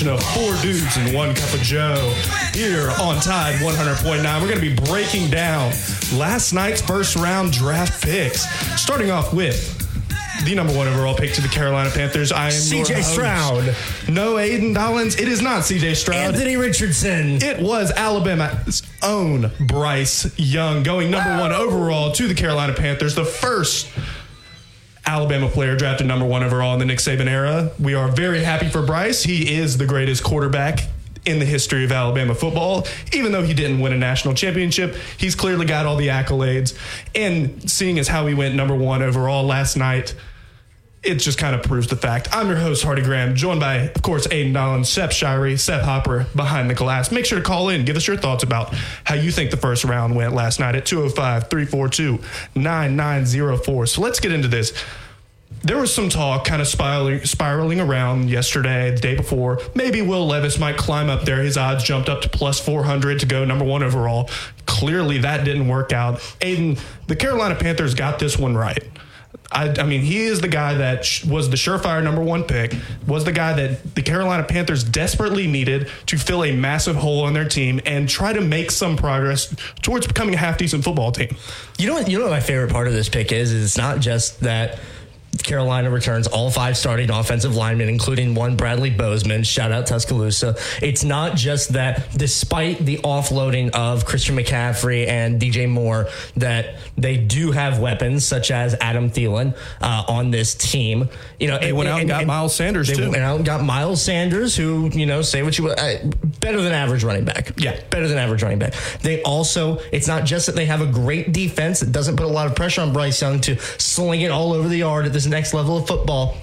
edition of Four Dudes and One Cup of Joe here on Tide 100.9. We're going to be breaking down last night's first round draft picks, starting off with the number one overall pick to the Carolina Panthers. I am CJ. Stroud. No, Aiden Dollins. It is not CJ Stroud. Anthony Richardson. It was Alabama's own Bryce Young going number one overall to the Carolina Panthers, the first Alabama player drafted number one overall in the Nick Saban era. We are very happy for Bryce. He is the greatest quarterback in the history of Alabama football. Even though he didn't win a national championship, he's clearly got all the accolades. And seeing as how he went number one overall last night, it just kind of proves the fact. I'm your host, Hardy Graham, joined by, of course, Aiden Dollins, Seth Shirey, Seth Hopper behind the glass. Make sure to call in. Give us your thoughts about how you think the first round went last night at 205 342 9904. So let's get into this. There was some talk kind of spiraling, spiraling around yesterday, the day before. Maybe Will Levis might climb up there. His odds jumped up to plus 400 to go number one overall. Clearly, that didn't work out. Aiden, the Carolina Panthers got this one right. I, I, mean, he is the guy that sh- was the surefire number one pick, was the guy that the Carolina Panthers desperately needed to fill a massive hole on their team and try to make some progress towards becoming a half decent football team. You know what? You know what my favorite part of this pick is? Is it's not just that Carolina returns all five starting offensive linemen, including one Bradley Bozeman. Shout out Tuscaloosa. It's not just that, despite the offloading of Christian McCaffrey and DJ Moore, that they do have weapons such as Adam Thielen uh, on this team. You know, They went out and, got Miles Sanders too. they too. went out and got Miles Sanders, who you know, say what you will, uh, better than average running back. Yeah. better than average running back. They also, it's not just that they have a great defense that doesn't put a lot of pressure on Bryce Young to sling it all over the yard at this next level of football.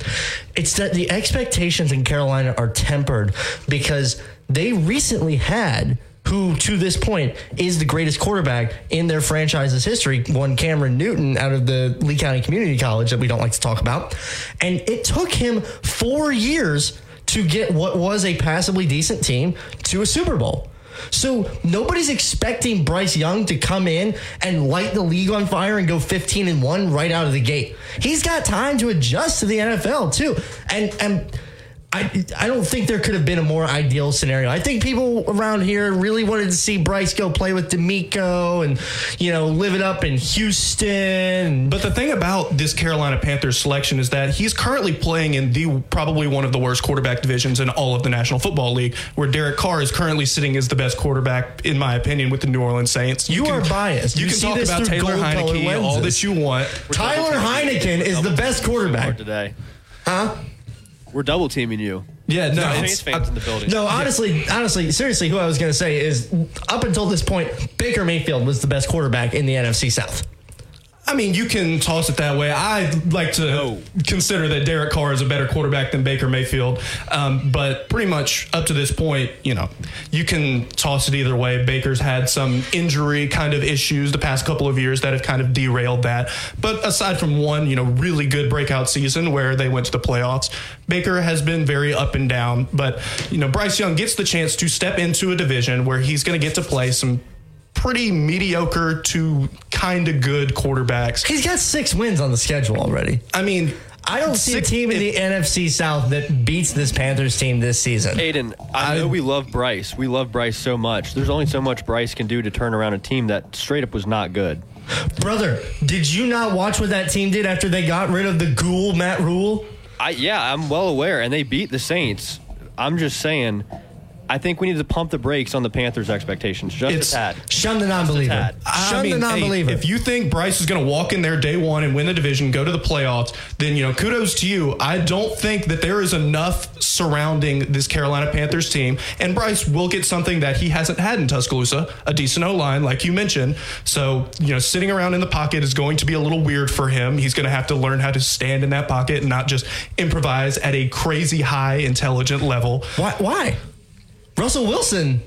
It's that the expectations in Carolina are tempered because they recently had who to this point is the greatest quarterback in their franchise's history, one Cameron Newton out of the Lee County Community College that we don't like to talk about. And it took him four years to get what was a passably decent team to a Super Bowl. So nobody's expecting Bryce Young to come in and light the league on fire and go 15 and 1 right out of the gate. He's got time to adjust to the NFL too. And and I, I don't think there could have been a more ideal scenario. I think people around here really wanted to see Bryce go play with DeMeco and, you know, live it up in Houston. But the thing about this Carolina Panthers selection is that he's currently playing in the probably one of the worst quarterback divisions in all of the National Football League, where Derek Carr is currently sitting as the best quarterback, in my opinion, with the New Orleans Saints. You are biased. You, You can see talk this about Taylor gold-colored Heinicke all that you want. Tyler Heineken is the best quarterback. today. Huh? We're double teaming you. Yeah, no, it's, fans in the uh, building. No, honestly, honestly, seriously, who I was going to say is up until this point, Baker Mayfield was the best quarterback in the NFC South. I mean, you can toss it that way. I like to No. consider that Derek Carr is a better quarterback than Baker Mayfield. Um, but pretty much up to this point, you know, you can toss it either way. Baker's had some injury kind of issues the past couple of years that have kind of derailed that. But aside from one, you know, really good breakout season where they went to the playoffs, Baker has been very up and down. But, you know, Bryce Young gets the chance to step into a division where he's going to get to play some pretty mediocre to kind of good quarterbacks. He's got six wins on the schedule already. I mean, I don't see a team in the NFC South that beats this Panthers team this season. Aiden, I, know we love Bryce. We love Bryce so much. There's only so much Bryce can do to turn around a team that straight up was not good. Brother, did you not watch what that team did after they got rid of the ghoul Matt Rhule? I yeah, I'm well aware, and they beat the Saints. I'm just saying, I think we need to pump the brakes on the Panthers' expectations just It's- a tad. Shun the non-believer. Shun the hey, non-believer. if you think Bryce is going to walk in there day one and win the division, go to the playoffs, then you know kudos to you. I don't think that there is enough surrounding this Carolina Panthers team, and Bryce will get something that he hasn't had in Tuscaloosa, a decent O line, like you mentioned. So you know, sitting around in the pocket is going to be a little weird for him. He's going to have to learn how to stand in that pocket and not just improvise at a crazy high intelligent level. why? Why? Russell Wilson,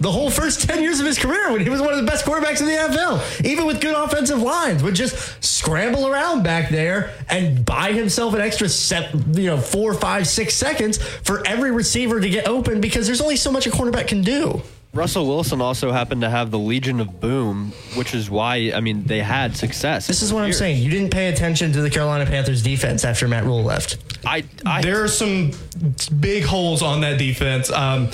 the whole first 10 years of his career, when he was one of the best quarterbacks in the NFL, even with good offensive lines, would just scramble around back there and buy himself an extra set, you know, four, five, six seconds for every receiver to get open because there's only so much a quarterback can do. Russell Wilson also happened to have the Legion of Boom, which is why I mean they had success. This is what I'm Years. saying. You didn't pay attention to the Carolina Panthers defense after Matt Rhule left. I, I there are some big holes on that defense. Um,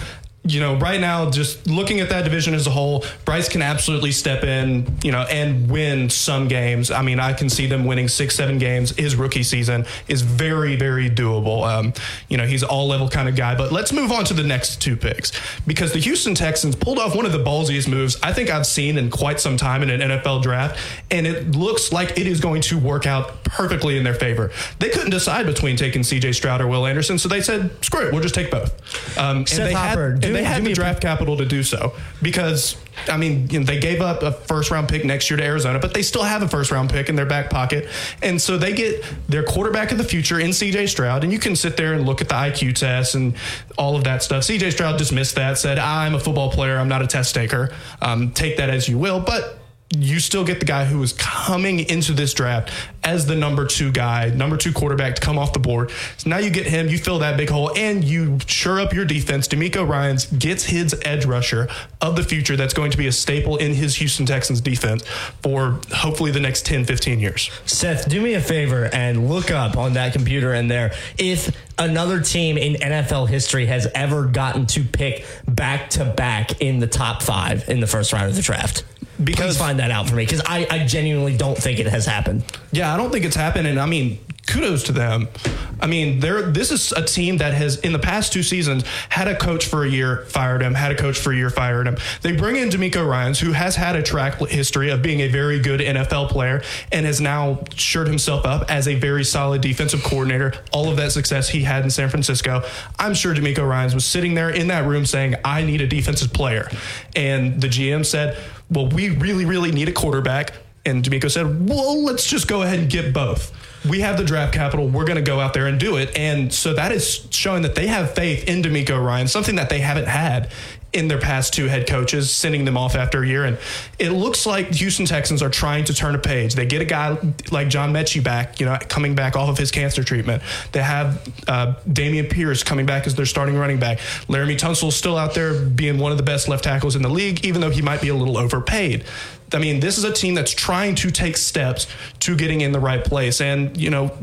you know, right now, just looking at that division as a whole, Bryce can absolutely step in, you know, and win some games. I mean, I can see them winning six, seven games. His rookie season is very, very doable. Um, you know, he's all level kind of guy. But let's move on to the next two picks because the Houston Texans pulled off one of the ballsiest moves I think I've seen in quite some time in an NFL draft, and it looks like it is going to work out perfectly in their favor. They couldn't decide between taking C.J. Stroud or Will Anderson, so they said, "Screw it, we'll just take both." Um, and they had, do- they had the draft capital to do so because I mean you know, they gave up a first round pick next year to Arizona, but they still have a first round pick in their back pocket, and so they get their quarterback of the future in C.J. Stroud, and you can sit there and look at the IQ test and all of that stuff. C.J. Stroud dismissed that, said I'm a football player, I'm not a test taker. Um, take that as you will, but you still get the guy who is coming into this draft as the number two guy, number two quarterback to come off the board. So now you get him, you fill that big hole, and you sure up your defense. DeMeco Ryans gets his edge rusher of the future that's going to be a staple in his Houston Texans defense for hopefully the next 10, 15 years. Seth, do me a favor and look up on that computer in there if another team in NFL history has ever gotten to pick back to back in the top five in the first round of the draft. Because- Please find that out for me because I, I genuinely don't think it has happened. Yeah, I don't think it's happened, and I mean, kudos to them. I mean, they're this is a team that has in the past two seasons had a coach for a year, fired him, had a coach for a year, fired him. They bring in DeMeco Ryans, who has had a track history of being a very good NFL player and has now shored himself up as a very solid defensive coordinator. All of that success he had in San Francisco, I'm sure DeMeco Ryans was sitting there in that room saying, "I need a defensive player," and the GM said, "Well, we really, really need a quarterback." And DeMeco said, well, let's just go ahead and get both. We have the draft capital. We're going to go out there and do it. And so that is showing that they have faith in DeMeco Ryan, something that they haven't had in their past two head coaches, sending them off after a year. And it looks like Houston Texans are trying to turn a page. They get a guy like John Metchie back, you know, coming back off of his cancer treatment. They have uh, Dameon Pierce coming back as their starting running back. Laremy Tunsil's still out there being one of the best left tackles in the league, even though he might be a little overpaid. I mean, this is a team that's trying to take steps to getting in the right place. And, you know,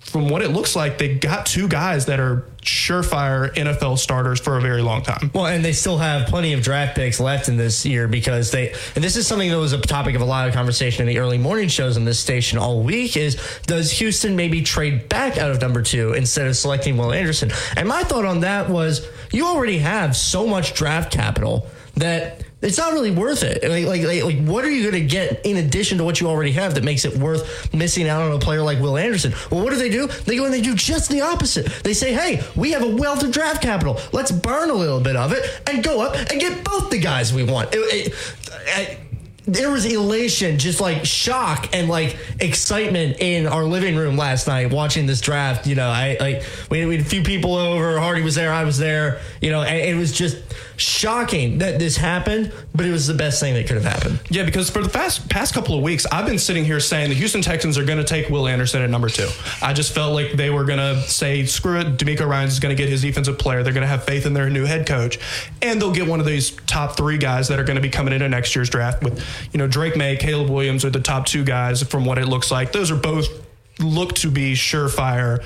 from what it looks like, they got two guys that are surefire NFL starters for a very long time. Well, and they still have plenty of draft picks left in this year because they, and this is something that was a topic of a lot of conversation in the early morning shows on this station all week is does Houston maybe trade back out of number two instead of selecting Will Anderson? And my thought on that was you already have so much draft capital that it's not really worth it. Like, like, like, like what are you going to get in addition to what you already have that makes it worth missing out on a player like Will Anderson? Well, what do they do? They go and they do just the opposite. They say, hey, we have a wealth of draft capital. Let's burn a little bit of it and go up and get both the guys we want. It- it- there was elation, just like shock and like excitement in our living room last night watching this draft. You know, I like we, we had a few people over. Hardy was there, I was there. You know, and it was just shocking that this happened, but it was the best thing that could have happened. Yeah, because for the past past couple of weeks, I've been sitting here saying the Houston Texans are going to take Will Anderson at number two. I just felt like they were going to say, screw it, DeMeco Ryan's is going to get his defensive player. They're going to have faith in their new head coach, and they'll get one of these top three guys that are going to be coming into next year's draft with, you know, Drake Maye, Caleb Williams are the top two guys from what it looks like. Those are both look to be surefire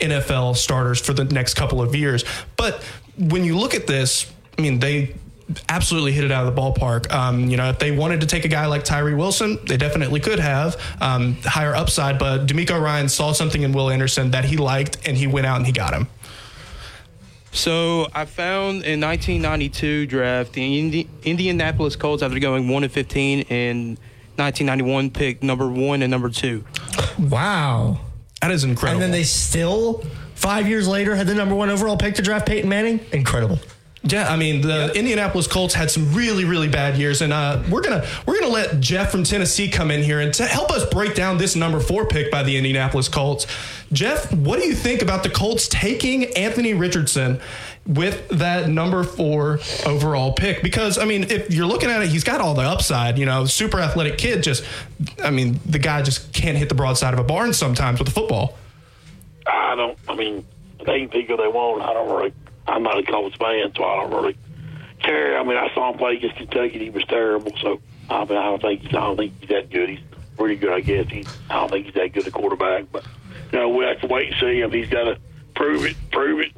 NFL starters for the next couple of years. But when you look at this, I mean, they absolutely hit it out of the ballpark. Um, you know, if they wanted to take a guy like Tyree Wilson, they definitely could have um, higher upside. But DeMeco Ryan saw something in Will Anderson that he liked, and he went out and he got him. So I found in 1992 draft the Indi- Indianapolis Colts after going one and 15 in 1991 picked number one and number two. Wow. That is incredible. And then they still five years later had the number one overall pick to draft Peyton Manning. Incredible. Yeah, I mean the Indianapolis Colts had some really really bad years, and uh, we're gonna we're gonna let Jeff from Tennessee come in here and to help us break down this number four pick by the Indianapolis Colts. Jeff, what do you think about the Colts taking Anthony Richardson with that number four overall pick? Because I mean, if you're looking at it, he's got all the upside. You know, super athletic kid. Just, I mean, the guy just can't hit the broadside of a barn sometimes with the football. I don't. I mean, they can think what they won't. I don't really. I'm not a Colts fan, so I don't really Terry, I mean, I saw him play against Kentucky. and He was terrible. So I mean, I don't think I don't think he's that good. He's pretty good, I guess. He's I don't think he's that good a quarterback, but you know, we have to wait and see him. He's got to prove it, prove it,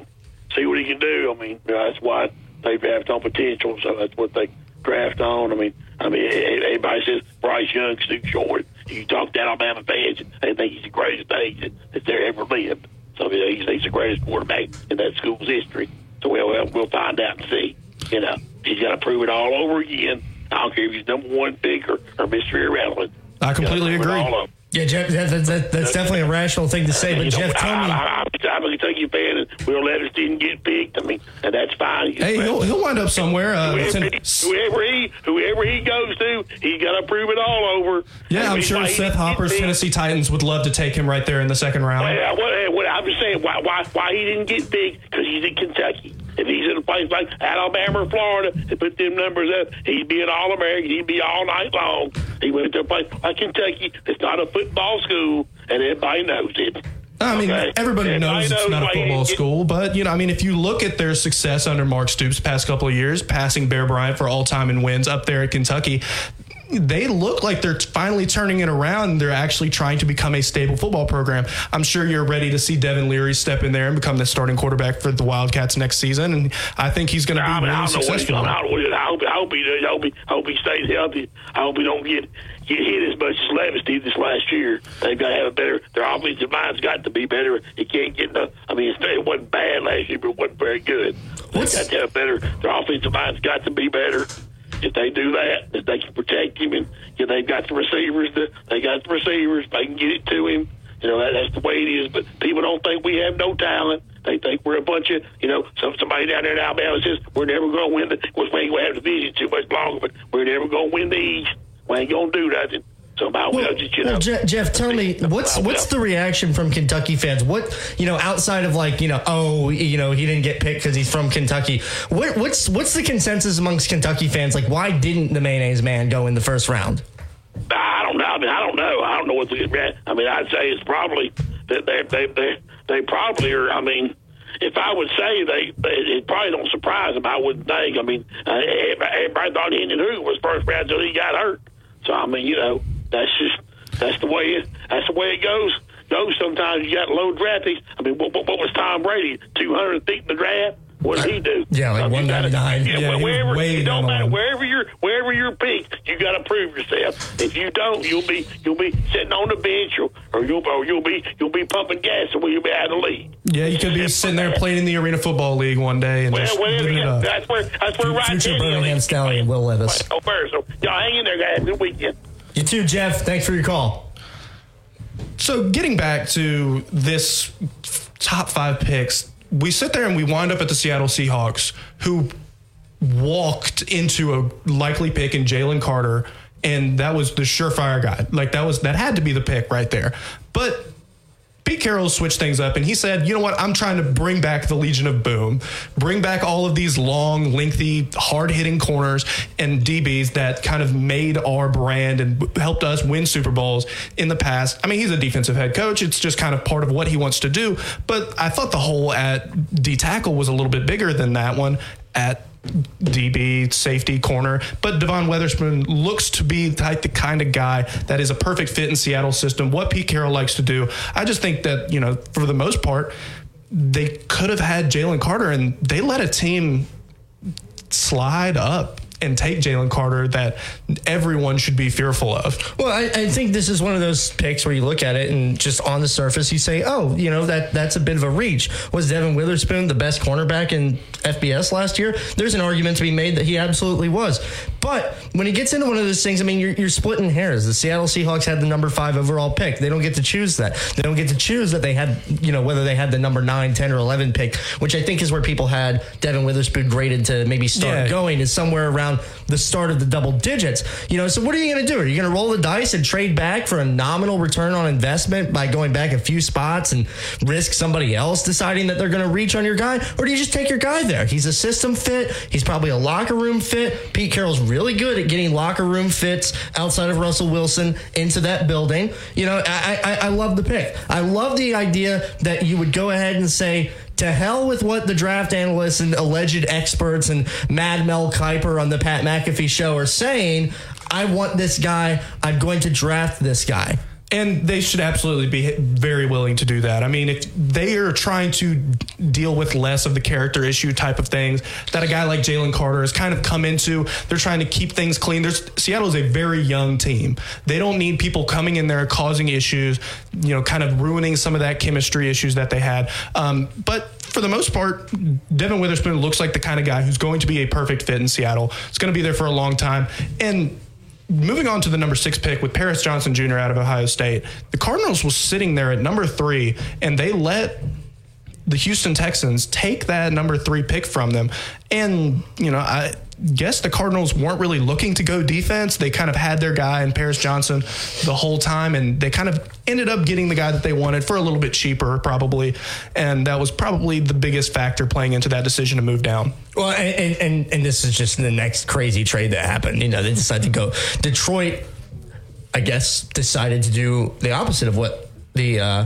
see what he can do. I mean, you know, that's why they draft on potential. So that's what they draft on. I mean, I mean, everybody says Bryce Young's too short. You talk to Alabama fans, they think he's the greatest thing that, there ever lived. So he's, he's the greatest quarterback in that school's history. So we'll we'll find out and see. You know, he's got to prove it all over again. I don't care if he's number one pick or, or Mr. Irrelevant. I completely agree. Yeah, Jeff, that, that, that, that's definitely a rational thing to say. But You know, Jeff, tell I, me. I, I'm a Kentucky fan, and Will Levis didn't get picked. I mean, and that's fine. Hey, he'll, he'll wind up somewhere. Uh, whoever, he, whoever he whoever he goes to, he's got to prove it all over. yeah, I'm sure Seth Hopper's. Tennessee Titans would love to take him right there in the second round. Well, what, what I'm just saying, why why why he didn't get picked? Because he's in Kentucky. If he's in a place like Alabama or Florida and put them numbers up, he'd be an All American. He'd be all night long. He went to a place like Kentucky. It's not a football school, and everybody knows it. I mean, Okay. everybody Everybody knows it's knows not a football school, but you know, I mean, if you look at their success under Mark Stoops past couple of years, passing Bear Bryant for all time in wins up there at Kentucky, they look like they're finally turning it around. They're actually trying to become a stable football program. I'm sure you're ready to see Devin Leary step in there and become the starting quarterback for the Wildcats next season, and I think he's going to be I, mean, I really don't know what he's successful. I, don't know what- I hope, I hope he does. I hope he, I hope he stays healthy. I hope he don't get get hit as much as Levis did this last year. They've got to have a better. Their offensive line's got to be better. It can't get no. I mean, it's- it wasn't bad last year, but it wasn't very good. They've got to have better. Their offensive line's got to be better. If they do that, if they can protect him, and if they've got the receivers, the, they got the receivers. They can get it to him. You know that, that's the way it is. But people don't think we have no talent. They think we're a bunch of you know. Some somebody down there in Alabama says we're never going to win the. Of course, we ain't going to have the division too much longer, but we're never going to win the East. We ain't going to do nothing. Well, Well, just you well, know. Je- Jeff, tell me what's Well, what's the reaction from Kentucky fans? What you know, outside of like you know, oh, you know, he didn't get picked because he's from Kentucky. What what's what's the consensus amongst Kentucky fans? Like, why didn't the mayonnaise man go in the first round? I don't know. I mean, I don't know. I don't know what the. I mean, I'd say it's probably that they they they they probably are. I mean, if I would say they, it probably don't surprise them. I wouldn't think. I mean, uh, everybody, everybody thought Hendon Hooker was first round until he got hurt. So I mean, you know, that's just that's the way it that's the way it goes. Goes sometimes you got low draft picks. I mean, what, what, what was Tom Brady? Two hundred feet in the draft. What did he do? Yeah, like you gotta- 199. Yeah, Yeah, wherever it don't matter wherever you're wherever you're picked, you got to prove yourself. If you don't, you'll be you'll be sitting on the bench, or, or you'll or you'll be you'll be pumping gas, and you'll be out of the league. yeah, you could be sitting there playing in the Arena Football League one day and Well, just whatever. living it Yeah, up. that's where that's where Ryan Future Tannehill Birmingham. Stallion, Will Levis. Oh, first, so y'all hang in there, guys. Good weekend. You too, Jeff. Thanks for your call. So getting back to this top five picks, we sit there and we wind up at the Seattle Seahawks, who walked into a likely pick in Jalen Carter, and that was the surefire guy. Like that was that had to be the pick right there. But Pete Carroll switched things up and he said, you know what? I'm trying to bring back the Legion of Boom, bring back all of these long, lengthy, hard hitting corners and DBs that kind of made our brand and helped us win Super Bowls in the past. I mean, he's a defensive head coach. It's just kind of part of what he wants to do. But I thought the hole at D tackle was a little bit bigger than that one at DB, safety, corner. But Devon Witherspoon looks to be like the kind of guy that is a perfect fit in Seattle system. What Pete Carroll likes to do. I just think that, you know, for the most part, they could have had Jalen Carter and they let a team slide up and take Jalen Carter that everyone should be fearful of. Well, I, I think this is one of those picks where you look at it and just on the surface you say, "Oh, you know that that's a bit of a reach." Was Devon Witherspoon the best cornerback in FBS last year? There's an argument to be made that he absolutely was. But when he gets into one of those things, I mean, you're, you're splitting hairs. The Seattle Seahawks had the number five overall pick. They don't get to choose that. They don't get to choose that they had, you know, whether they had the number nine, 10, or 11 pick, which I think is where people had Devon Witherspoon graded to maybe start Yeah. going is somewhere around the start of the double digits. You know, so what are you going to do? Are you going to roll the dice and trade back for a nominal return on investment by going back a few spots and risk somebody else deciding that they're going to reach on your guy? Or do you just take your guy there? He's a system fit. He's probably a locker room fit. Pete Carroll's really good at getting locker room fits outside of Russell Wilson into that building. You know, I, I, I love the pick. I love the idea that you would go ahead and say, to hell with what the draft analysts and alleged experts and Mad Mel Kiper on the Pat McAfee show are saying. I want this guy. I'm going to draft this guy. And they should absolutely be very willing to do that. I mean, if they are trying to deal with less of the character issue type of things that a guy like Jalen Carter has kind of come into, they're trying to keep things clean. There's Seattle is a very young team. They don't need people coming in there causing issues, you know, kind of ruining some of that chemistry issues that they had. Um, but for the most part, Devon Witherspoon looks like the kind of guy who's going to be a perfect fit in Seattle. It's going to be there for a long time. And moving on to the number six pick with Paris Johnson Jr. out of Ohio State, the Cardinals was sitting there at number three, and they let the Houston Texans take that number three pick from them. And, you know, I guess the Cardinals weren't really looking to go defense. They kind of had their guy in Paris Johnson the whole time, and they kind of ended up getting the guy that they wanted for a little bit cheaper, probably. And that was probably the biggest factor playing into that decision to move down. Well, and, and, and this is just the next crazy trade that happened. You know, they decided to go. Detroit, I guess, decided to do the opposite of what the uh,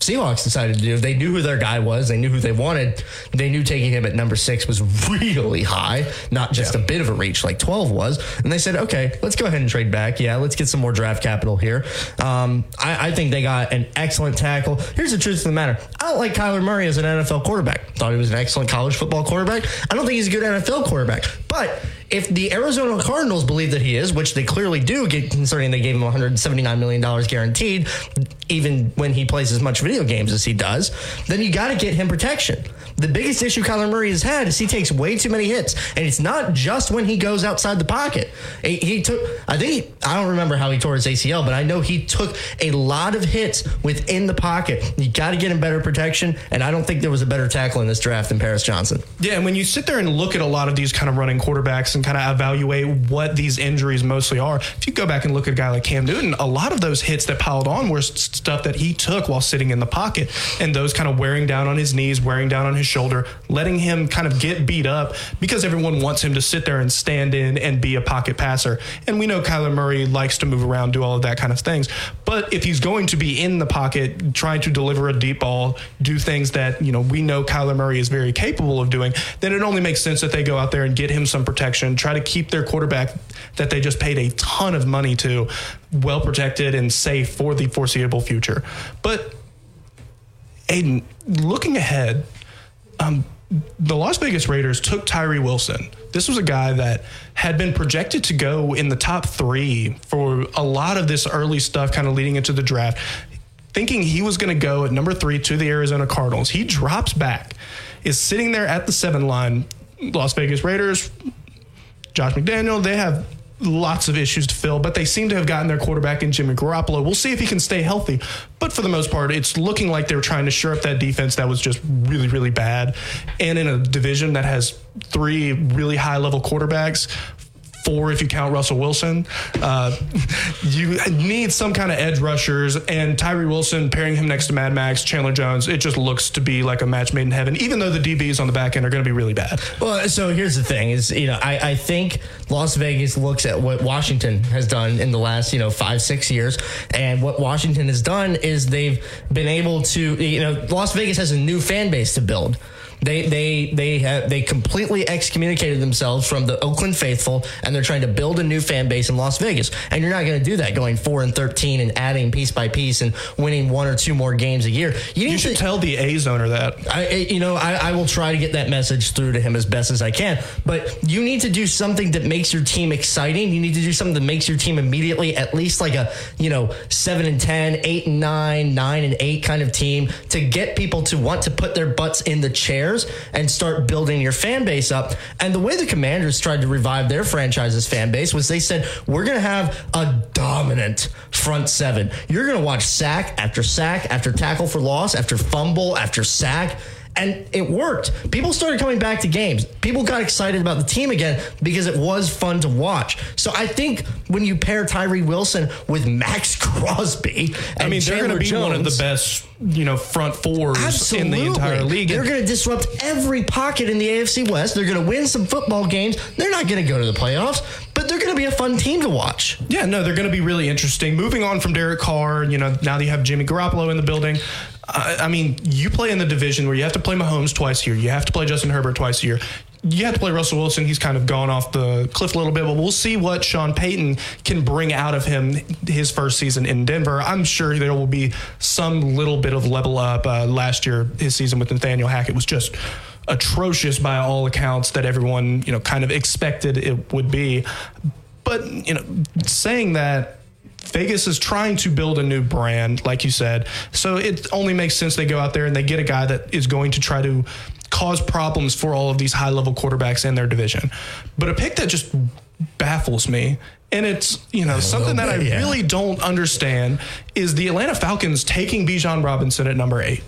Seahawks decided to do. They knew who their guy was. They knew who they wanted. They knew taking him at number six was really high, not just yeah. a bit of a reach like 12 was. And they said, okay, let's go ahead and trade back. Yeah, let's get some more draft capital here. Um, I, I, think they got an excellent tackle. Here's the truth of the matter I don't like Kyler Murray as an NFL quarterback. Thought he was an excellent college football quarterback. I don't think he's a good NFL quarterback. But if the Arizona Cardinals believe that he is, which they clearly do, concerning they gave him 179 million dollars guaranteed, even when he plays as much video games as he does, then you got to get him protection. The biggest issue Kyler Murray has had is he takes way too many hits, and it's not just when he goes outside the pocket. He, he took, I think, he, I don't remember how he tore his ACL, but I know he took a lot of hits within the pocket. You got to get him better protection, and I don't think there was a better tackle in this draft than Paris Johnson. Yeah, and when you sit there and look at a lot of these kind of running quarterbacks and kind of evaluate what these injuries mostly are, if you go back and look at a guy like Cam Newton, a lot of those hits that piled on were stuff that he took while sitting in the pocket, and those kind of wearing down on his knees, wearing down on his shoulder, letting him kind of get beat up because everyone wants him to sit there and stand in and be a pocket passer. And we know Kyler Murray likes to move around, do all of that kind of things. But if he's going to be in the pocket, trying to deliver a deep ball, do things that, you know, we know Kyler Murray is very capable of doing, then it only makes sense that they go out there and get him some protection, try to keep their quarterback that they just paid a ton of money to well protected and safe for the foreseeable future. But Aiden, looking ahead, um, the Las Vegas Raiders took Tyree Wilson. This was a guy that had been projected to go in the top three for a lot of this early stuff, kind of leading into the draft, thinking he was going to go at number three to the Arizona Cardinals. He drops back, is sitting there at the seven line. Las Vegas Raiders, Josh McDaniel, they have lots of issues to fill, but they seem to have gotten their quarterback in Jimmy Garoppolo. We'll see if he can stay healthy. But for the most part, it's looking like they're trying to shore up that defense that was just really, really bad. And in a division that has three really high level quarterbacks, four if you count Russell Wilson. Uh, you need some kind of edge rushers, and Tyree Wilson pairing him next to Mad Max, Chandler Jones, it just looks to be like a match made in heaven, even though the DBs on the back end are going to be really bad. Well, so here's the thing is, you know, I, I think Las Vegas looks at what Washington has done in the last, you know, five, six years. And what Washington has done is they've been able to, you know, Las Vegas has a new fan base to build. They they they have they completely excommunicated themselves from the Oakland faithful, and they're trying to build a new fan base in Las Vegas. And you're not going to do that going four and thirteen and adding piece by piece and winning one or two more games a year. You, you should to, tell the A's owner that. I you know I, I will try to get that message through to him as best as I can. But you need to do something that makes your team exciting. You need to do something that makes your team immediately at least like a you know seven and 10, 8 and nine, nine and eight kind of team to get people to want to put their butts in the chair and start building your fan base up. And the way the Commanders tried to revive their franchise's fan base was they said, we're going to have a dominant front seven. You're going to watch sack after sack after tackle for loss after fumble after sack and it worked. People started coming back to games. People got excited about the team again because it was fun to watch. So I think when you pair Tyree Wilson with Max Crosby, I mean, they're going to be Jones, one of the best, you know, front fours absolutely. in the entire league. They're going to disrupt every pocket in the AFC West. They're going to win some football games. They're not going to go to the playoffs, but they're going to be a fun team to watch. Yeah, no, they're going to be really interesting. Moving on from Derek Carr, you know, now that you have Jimmy Garoppolo in the building. Uh, I mean, you play in the division where you have to play Mahomes twice a year. You have to play Justin Herbert twice a year. You have to play Russell Wilson. He's kind of gone off the cliff a little bit, but we'll see what Sean Payton can bring out of him his first season in Denver. I'm sure there will be some little bit of level up. Uh, last year, his season with Nathaniel Hackett was just atrocious by all accounts that everyone you know kind of expected it would be. But you know, saying that Vegas is trying to build a new brand, like you said. So it only makes sense they go out there and they get a guy that is going to try to cause problems for all of these high level quarterbacks in their division. But a pick that just baffles me. And it's, you know, something that I yeah. really don't understand is the Atlanta Falcons taking Bijan Robinson at number eight.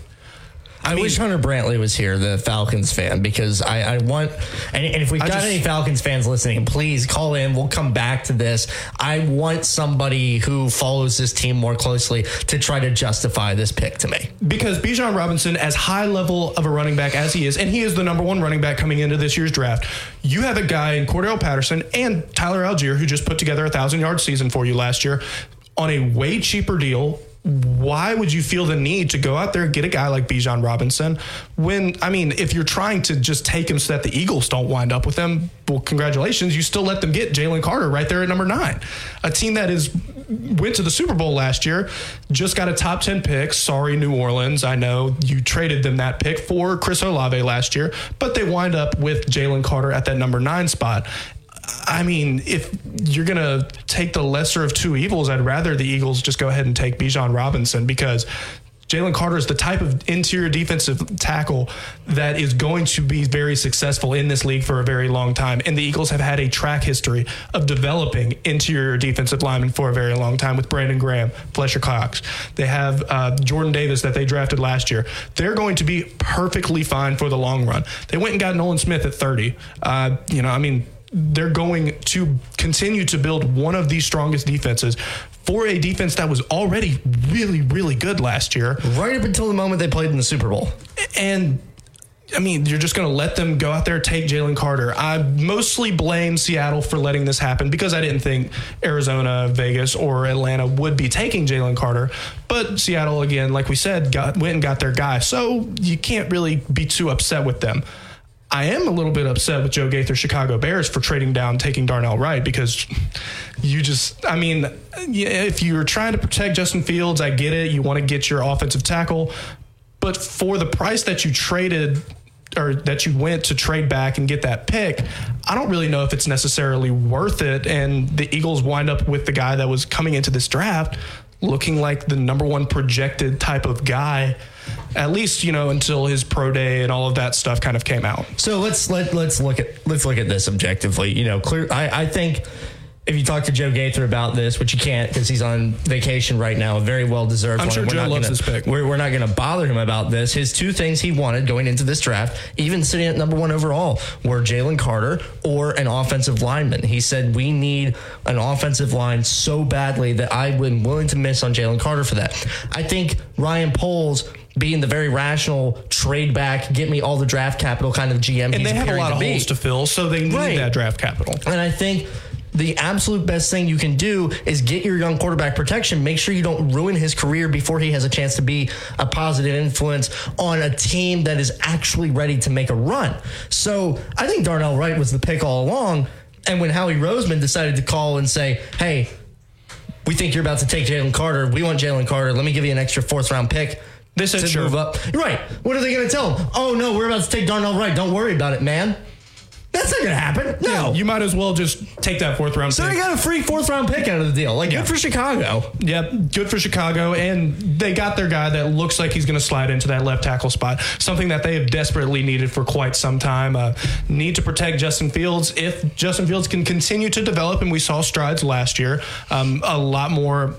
I, wish Hunter Brantley was here, the Falcons fan, because I, I want. And, and if we've I got just- any Falcons fans listening, please call in. We'll come back to this. I want somebody who follows this team more closely to try to justify this pick to me. because Bijan Robinson, as high level of a running back as he is, and he is the number one running back coming into this year's draft, you have a guy in Cordarrelle Patterson and Tyler Allgeier who just put together a thousand yard season for you last year on a way cheaper deal. Why would you feel the need to go out there and get a guy like Bijan Robinson when, I mean, if you're trying to just take him so that the Eagles don't wind up with him, well, congratulations. You still let them get Jalen Carter right there at number nine. A team that is went to the Super Bowl last year, just got a top 10 pick. Sorry, New Orleans. I know you traded them that pick for Chris Olave last year, but they wind up with Jalen Carter at that number nine spot. I mean, if you're going to take the lesser of two evils, I'd rather the Eagles just go ahead and take Bijan Robinson because Jalen Carter is the type of interior defensive tackle that is going to be very successful in this league for a very long time. And the Eagles have had a track history of developing interior defensive linemen for a very long time with Brandon Graham, Fletcher Cox. They have uh, Jordan Davis that they drafted last year. They're going to be perfectly fine for the long run. They went and got Nolan Smith at 30. Uh, you know, I mean, they're going to continue to build one of the strongest defenses for a defense that was already really, really good last year. Right up until the moment they played in the Super Bowl. And I mean, you're just going to let them go out there and take Jalen Carter. I mostly blame Seattle for letting this happen because I didn't think Arizona, Vegas, or Atlanta would be taking Jalen Carter. But Seattle, again, like we said, got, went and got their guy. So you can't really be too upset with them. I am a little bit upset with Joe Gaither, Chicago Bears, for trading down, taking Darnell Wright because you just, I mean, if you're trying to protect Justin Fields, I get it. You want to get your offensive tackle. But for the price that you traded or that you went to trade back and get that pick, I don't really know if it's necessarily worth it. And the Eagles wind up with the guy that was coming into this draft looking like the number one projected type of guy, at least, you know, until his pro day and all of that stuff kind of came out. So let's let let's look at let's look at this objectively. You know, clear. I, I think if you talk to Joe Gaither about this, which you can't because he's on vacation right now, a very well deserved. I'm one. sure We're Joe not loves gonna, this pick. We're, we're not going to bother him about this. His two things he wanted going into this draft, even sitting at number one overall, were Jalen Carter or an offensive lineman. He said we need an offensive line so badly that I've been willing to miss on Jalen Carter for that. I think Ryan Poles. Being the very rational trade back, get me all the draft capital kind of GM, And they have a lot of be. holes to fill, so they need Right. that draft capital. And I think the absolute best thing you can do is get your young quarterback protection. Make sure you don't ruin his career before he has a chance to be a positive influence on a team that is actually ready to make a run. So I think Darnell Wright was the pick all along. And when Howie Roseman decided to call and say, hey, we think you're about to take Jalen Carter. We want Jalen Carter. Let me give you an extra fourth round pick. They said to sure. move up. Right. What are they going to tell him? Oh, no, we're about to take Darnell Wright. Don't worry about it, man. That's not going to happen. No. You might as well just take that fourth round So pick. they got a free fourth round pick out of the deal. Like, Yeah. good for Chicago. Yep, good for Chicago, and they got their guy that looks like he's going to slide into that left tackle spot. Something that they have desperately needed for quite some time. Uh, need to protect Justin Fields. If Justin Fields can continue to develop, and we saw strides last year, um, a lot more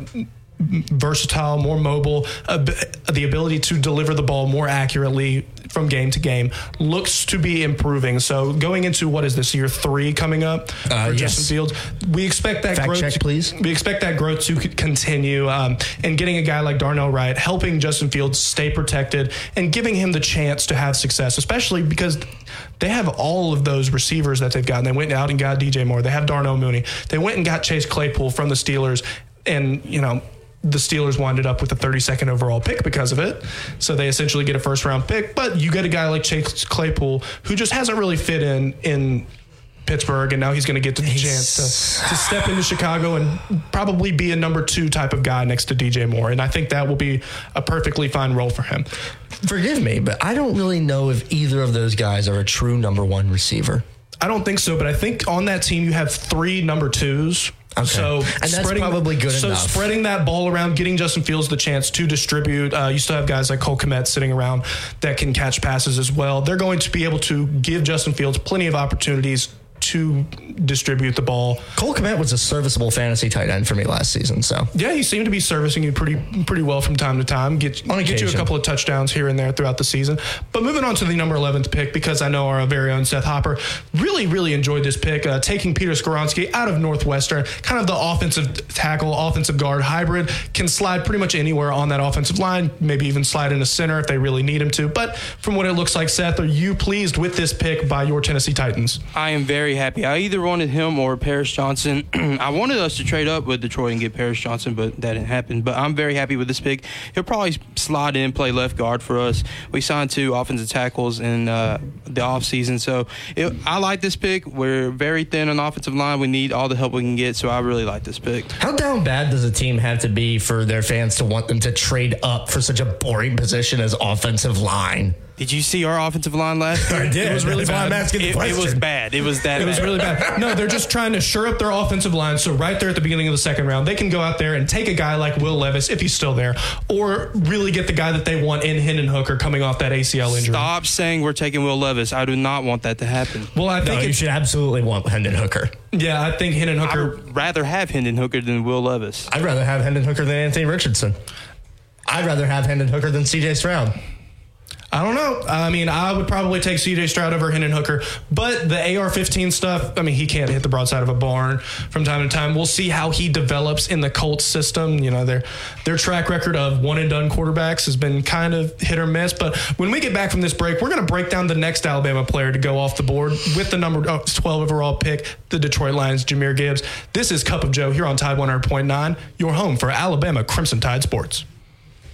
versatile, more mobile, ab- the ability to deliver the ball more accurately from game to game looks to be improving. So going into what is this year three coming up Uh, for yes. Justin Fields, we expect that Fact growth. check, to, please. We expect that growth to continue, um, and getting a guy like Darnell Wright helping Justin Fields stay protected and giving him the chance to have success, especially because they have all of those receivers that they've gotten. They went out and got DJ Moore. They have Darnell Mooney. They went and got Chase Claypool from the Steelers, and you know the Steelers winded up with a 32nd overall pick because of it. So they essentially get a first round pick. But you get a guy like Chase Claypool who just hasn't really fit in in Pittsburgh, and now he's going to get the chance to, to step into Chicago and probably be a number two type of guy next to DJ Moore. And I think that will be a perfectly fine role for him. Forgive me, but I don't really know if either of those guys are a true number one receiver. I don't think so, but I think on that team you have three number twos. Okay. So And that's probably good so enough. spreading that ball around, getting Justin Fields the chance to distribute. Uh, you still have guys like Cole Kmet sitting around that can catch passes as well. They're going to be able to give Justin Fields plenty of opportunities to distribute the ball. Cole Kmet was a serviceable fantasy tight end for me last season, so Yeah, he seemed to be servicing you pretty pretty well from time to time. Get On get you a couple of touchdowns here and there throughout the season. But moving on to the number 11th pick, because I know our very own Seth Hopper really really enjoyed this pick, uh, taking Peter Skoronski out of Northwestern, kind of the offensive tackle, offensive guard hybrid, can slide pretty much anywhere on that offensive line, maybe even slide in into center if they really need him to. But from what it looks like, Seth, are you pleased with this pick by your Tennessee Titans? I am very happy. I either wanted him or Paris Johnson. I wanted us to trade up with Detroit and get Paris Johnson, but that didn't happen. But I'm very happy with this pick. He'll probably slide in, play left guard for us. We signed two offensive tackles in uh, the offseason. So it, I like this pick. We're very thin on offensive line. We need all the help we can get. So I really like this pick. how down bad does a team have to be for their fans to want them to trade up for such a boring position as offensive line? Did you see our offensive line last year? I did. It was really That's why bad. I'm asking the It, it was bad. It was that It was really bad. No, they're just trying to shore up their offensive line. So right there at the beginning of the second round, they can go out there and take a guy like Will Levis if he's still there, or really get the guy that they want in Hendon Hooker coming off that ACL injury. Stop saying we're taking Will Levis. I do not want that to happen. Well, I No, think you should absolutely want Hendon Hooker. yeah, I think Hendon I Hooker. would rather have Hendon Hooker than Will Levis. I'd rather have Hendon Hooker than Anthony Richardson. I'd rather have Hendon Hooker than CJ Stroud. I don't know. I mean, I would probably take CJ Stroud over Hendon Hooker, but the AR-15 stuff. I mean, he can't hit the broadside of a barn from time to time. We'll see how he develops in the Colts system. You know, their their track record of one and done quarterbacks has been kind of hit or miss. But when we get back from this break, we're going to break down the next Alabama player to go off the board with the number uh, 12 overall pick, the Detroit Lions, Jahmyr Gibbs. This is Cup of Joe here on Tide 100.9, your home for Alabama Crimson Tide sports.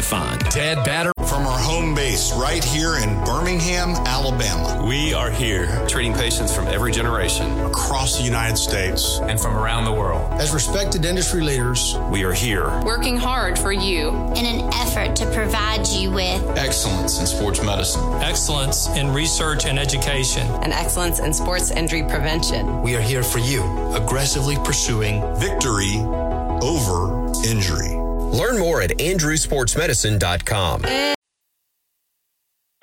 Ted Batter From our home base right here in Birmingham, Alabama, We are here treating patients from every generation. across the United States. and from around the world. As respected industry leaders, We are here. working hard for you. in an effort to provide you with Excellence in sports medicine. Excellence in research and education. And excellence in sports injury prevention. we are here for you, aggressively pursuing Victory over injury. Learn more at andrewsportsmedicine.com.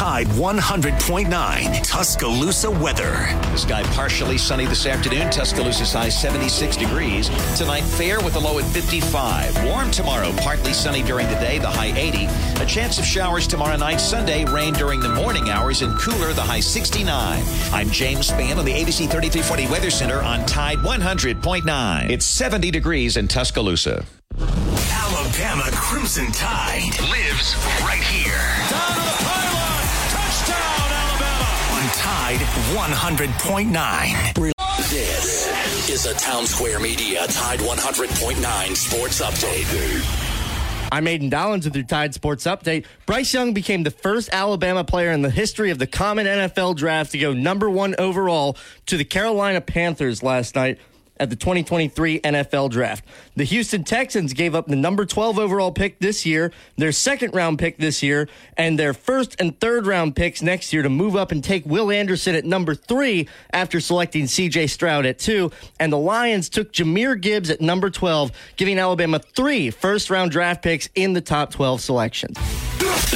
Tide 100.9 Tuscaloosa weather. The sky partially sunny this afternoon. Tuscaloosa's high 76 degrees. Tonight, fair with a low at 55. Warm tomorrow, partly sunny during the day, the high 80. A chance of showers tomorrow night. Sunday, rain during the morning hours and cooler, the high 69. I'm James Spann on the ABC 3340 Weather Center on Tide 100.9. It's 70 degrees in Tuscaloosa. Alabama Crimson Tide lives right here. Tide 100.9. This is a Town Square Media Tide 100.9 Sports Update. I'm Aiden Dollins with your Tide Sports Update. Bryce Young became the first Alabama player in the history of the common NFL draft to go number one overall to the Carolina Panthers last night at the 2023 NFL Draft. The Houston Texans gave up the number 12 overall pick this year, their second round pick this year, and their first and third round picks next year to move up and take Will Anderson at number three after selecting CJ Stroud at two. And the Lions took Jahmyr Gibbs at number 12, giving Alabama three first round draft picks in the top 12 selections.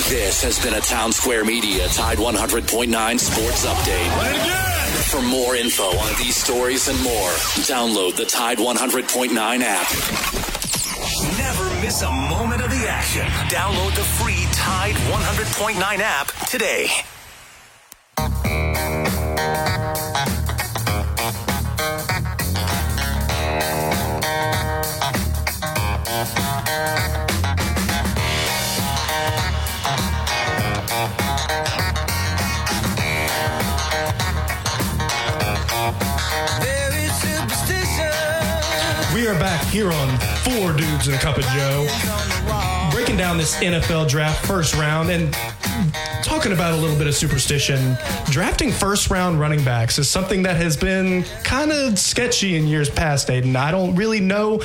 This has been a Town Square Media Tide 100.9 Sports Update. For more info on these stories and more, download the Tide 100.9 app. Never miss a moment of the action. Download the free Tide 100.9 app today. We are back here on Four Dudes and a Cup of Joe, breaking down this NFL draft first round and talking about a little bit of superstition. Drafting first round running backs is something that has been kind of sketchy in years past, Aiden. I don't really know.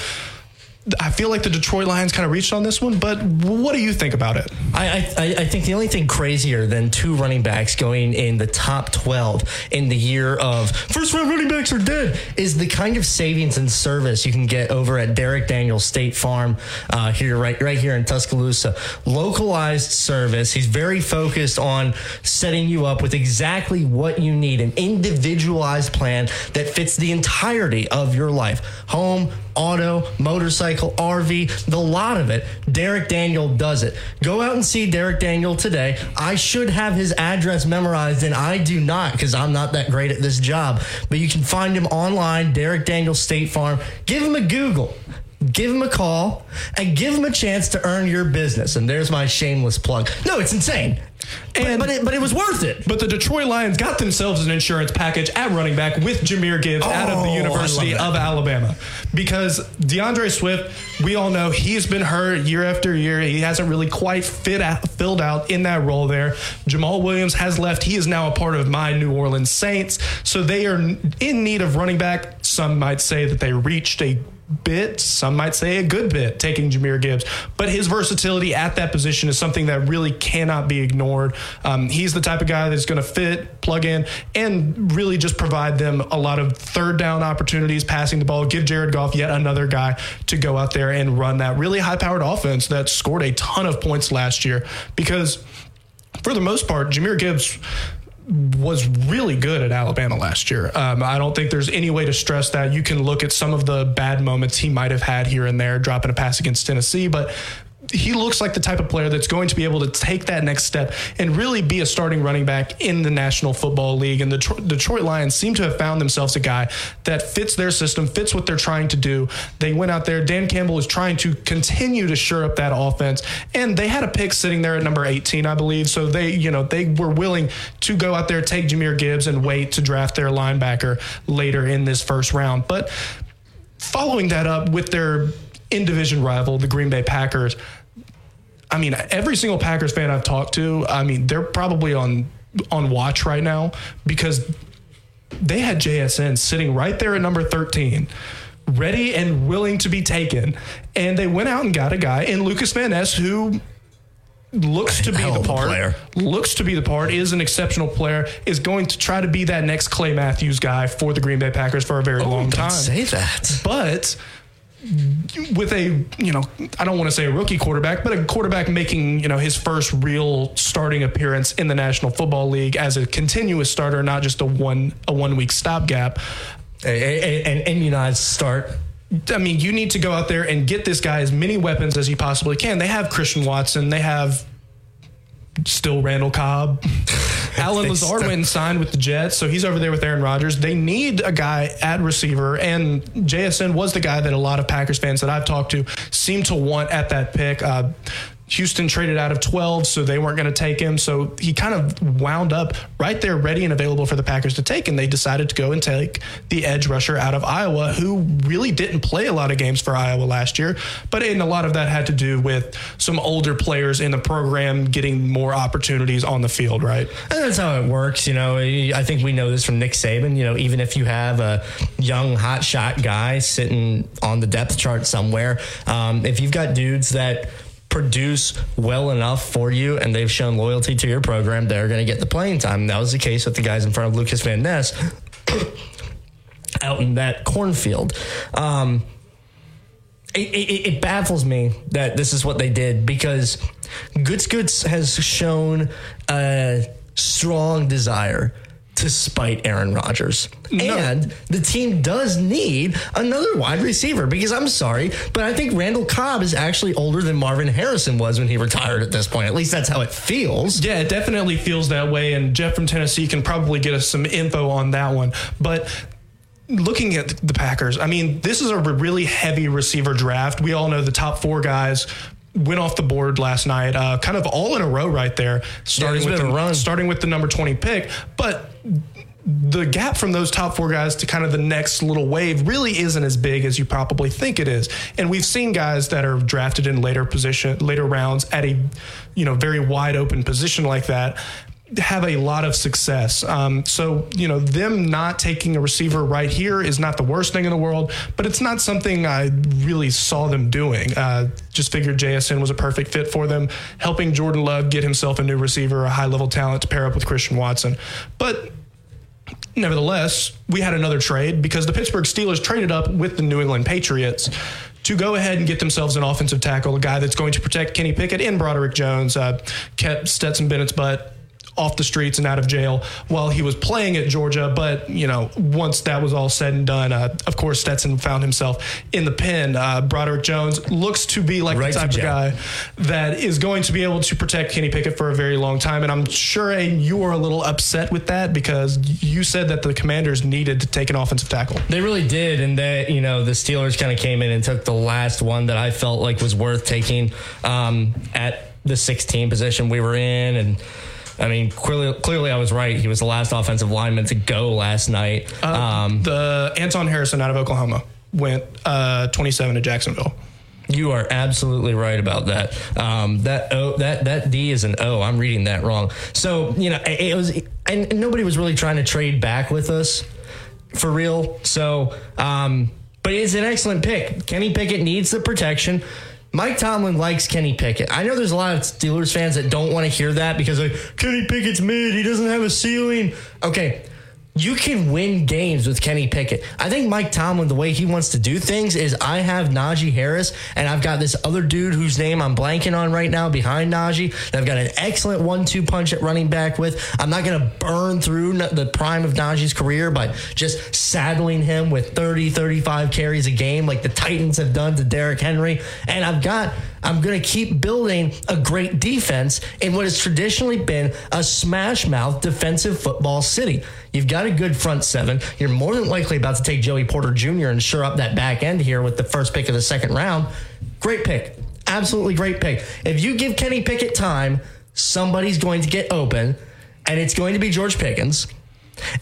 I feel like the Detroit Lions kind of reached on this one, but what do you think about it? I, I, I think the only thing crazier than two running backs going in the top 12 in the year of first round running backs are dead is the kind of savings and service you can get over at Derek Daniels State Farm uh, here, right, right here in Tuscaloosa. Localized service. He's very focused on setting you up with exactly what you need an individualized plan that fits the entirety of your life home, auto, motorcycle, RV, the lot of it. Derek Daniel does it. Go out and see Derek Daniel today. I should have his address memorized, and I do not because I'm not that great at this job. But you can find him online, Derek Daniel State Farm. Give him a Google. Give him a call and give him a chance to earn your business. And there's my shameless plug. No, it's insane. And, but, it, but it was worth it. But the Detroit Lions got themselves an insurance package at running back with Jahmyr Gibbs oh, out of the oh, University of Alabama. Because D'Andre Swift, we all know he's been hurt year after year. He hasn't really quite fit out, filled out in that role there. Jamaal Williams has left. He is now a part of my New Orleans Saints. So they are in need of running back. Some might say that they reached a bit, some might say a good bit, taking Jahmyr Gibbs. But his versatility at that position is something that really cannot be ignored. Um, he's the type of guy that's going to fit, plug in, and really just provide them a lot of third down opportunities, passing the ball, give Jared Goff yet another guy to go out there and run that really high powered offense that scored a ton of points last year. Because for the most part, Jahmyr Gibbs was really good at Alabama last year. Um, I don't think there's any way to stress that. You can look at some of the bad moments he might have had here and there, dropping a pass against Tennessee, but he looks like the type of player that's going to be able to take that next step and really be a starting running back in the National Football League. And the Detroit Lions seem to have found themselves a guy that fits their system, fits what they're trying to do. They went out there. Dan Campbell is trying to continue to shore up that offense, and they had a pick sitting there at number 18, I believe. So they, you know, they were willing to go out there, take Jahmyr Gibbs, and wait to draft their linebacker later in this first round. But following that up with their in division rival, the Green Bay Packers. I mean, every single Packers fan I've talked to, I mean, they're probably on on watch right now because they had JSN sitting right there at number 13, ready and willing to be taken. And they went out and got a guy in Lukas Van Ness who looks to be the part player. looks to be the part is an exceptional player is going to try to be that next Clay Matthews guy for the Green Bay Packers for a very oh, long time. Say that. But with a you know I don't want to say a rookie quarterback, but a quarterback making you know his first real starting appearance in the National Football League as a continuous starter, not just a one a one week stopgap. An immunized start. I mean, you need to go out there and get this guy as many weapons as you possibly can. They have Christian Watson. They have still Randall Cobb. Allen Lazard went and signed with the Jets, so he's over there with Aaron Rodgers. They need a guy at receiver, and JSN was the guy that a lot of Packers fans that I've talked to seem to want at that pick. Uh, Houston traded out of 12, so they weren't going to take him. So he kind of wound up right there, ready and available for the Packers to take. And they decided to go and take the edge rusher out of Iowa, who really didn't play a lot of games for Iowa last year. But and a lot of that had to do with some older players in the program getting more opportunities on the field, right? And that's how it works. You know, I think we know this from Nick Saban. You know, even if you have a young hot shot guy sitting on the depth chart somewhere, um, if you've got dudes that produce well enough for you and they've shown loyalty to your program, they're going to get the playing time. That was the case with the guys in front of Lukas Van Ness out in that cornfield. Um, it, it, it baffles me that this is what they did because Goods Goods has shown a strong desire to spite Aaron Rodgers. And the team does need another wide receiver because I'm sorry, but I think Randall Cobb is actually older than Marvin Harrison was when he retired at this point. At least that's how it feels. Yeah, it definitely feels that way. And Jeff from Tennessee can probably get us some info on that one. But looking at the Packers, I mean, this is a really heavy receiver draft. We all know the top four guys went off the board last night, uh, kind of all in a row right there, starting there's with the run. starting with the number twenty pick, but. The gap from those top four guys to kind of the next little wave really isn't as big as you probably think it is. And we've seen guys that are drafted in later position, later rounds at a, you know, very wide open position like that have a lot of success. Um, so, you know, them not taking a receiver right here is not the worst thing in the world, but it's not something I really saw them doing. Uh, just figured JSN was a perfect fit for them, helping Jordan Love get himself a new receiver, a high level talent to pair up with Christian Watson. But nevertheless, we had another trade because the Pittsburgh Steelers traded up with the New England Patriots to go ahead and get themselves an offensive tackle, a guy that's going to protect Kenny Pickett and Broderick Jones, uh, kept Stetson Bennett's butt off the streets and out of jail while he was playing at Georgia. But, you know, once that was all said and done, uh, of course, Stetson found himself in the pen. Uh, Broderick Jones looks to be like Right the type of guy that is going to be able to protect Kenny Pickett for a very long time. And I'm sure Aiden, you are a little upset with that because you said that the commanders needed to take an offensive tackle. They really did, and that you know the Steelers kind of came in and took the last one that I felt like was worth taking um, at the 16 position we were in, and I mean clearly, clearly I was right. He was the last offensive lineman to go last night. um, the Anton Harrison out of Oklahoma went uh, 27 to Jacksonville. You are absolutely right about that. Um, that O, that that D is an O. I'm reading that wrong. So you know, it, it was, and nobody was really trying to trade back with us for real. So, um, but it's an excellent pick. Kenny Pickett needs the protection. Mike Tomlin likes Kenny Pickett. I know there's a lot of Steelers fans that don't want to hear that because like Kenny Pickett's mid. He doesn't have a ceiling. Okay. You can win games with Kenny Pickett. I think Mike Tomlin, the way he wants to do things is I have Najee Harris and I've got this other dude whose name I'm blanking on right now behind Najee I've got an excellent one two punch at running back with. I'm not going to burn through the prime of Najee's career by just saddling him with 30, 35 carries a game like the Titans have done to Derrick Henry. And I've got I'm going to keep building a great defense in what has traditionally been a smash mouth defensive football city. You've got a good front seven. You're more than likely about to take Joey Porter Jr. and shore up that back end here with the first pick of the second round. Great pick. Absolutely great pick. If you give Kenny Pickett time, somebody's going to get open, and it's going to be George Pickens.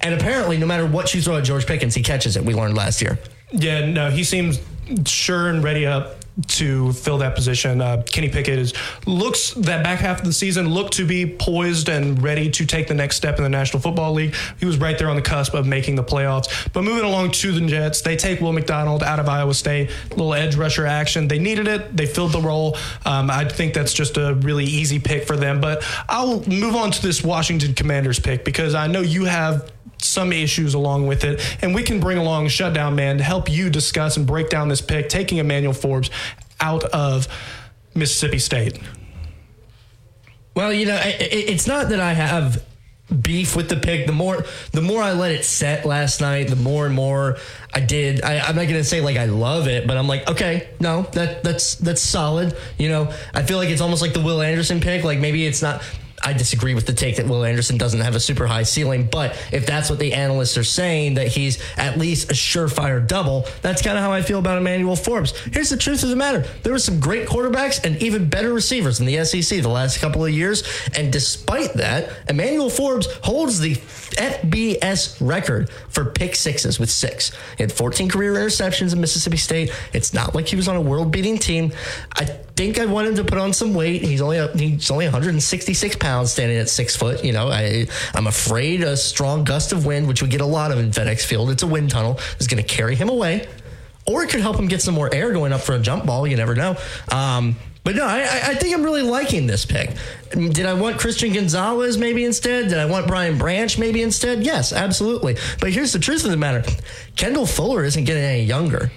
And apparently, no matter what you throw at George Pickens, he catches it. We learned last year. Yeah, no, he seems sure and ready up to fill that position. Uh, Kenny Pickett is looks that back half of the season looked to be poised and ready to take the next step in the National Football League. He was right there on the cusp of making the playoffs. But moving along to the Jets, they take Will McDonald out of Iowa State, little edge rusher action. They needed it. They filled the role. Um, I think that's just a really easy pick for them. But I'll move on to this Washington Commanders pick because I know you have some issues along with it. And we can bring along Shutdown Man to help you discuss and break down this pick, taking Emmanuel Forbes out of Mississippi State. Well, you know, it, it- it's not that I have beef with the pick. The more, the more I let it set last night, the more and more I did. I, I'm not to say like I love it, but I'm like, okay, no, that that's that's solid. You know, I feel like it's almost like the Will Anderson pick. Like maybe it's not. I disagree with the take that Will Anderson doesn't have a super high ceiling, but if that's what the analysts are saying, that he's at least a surefire double, that's kind of how I feel about Emmanuel Forbes. Here's the truth of the matter there were some great quarterbacks and even better receivers in the SEC the last couple of years. And despite that, Emmanuel Forbes holds the FBS record for pick sixes with six. He had 14 career interceptions in Mississippi State. It's not like he was on a world beating team. I think I want him to put on some weight. He's only he's only 166 pounds standing at six foot. You know, I I'm afraid a strong gust of wind, which we get a lot of in FedEx Field, it's a wind tunnel, is going to carry him away. Or it could help him get some more air going up for a jump ball. You never know. Um, but no, I, I think I'm really liking this pick. Did I want Christian Gonzalez maybe instead? Did I want Brian Branch maybe instead? Yes, absolutely. But here's the truth of the matter Kendall Fuller isn't getting any younger.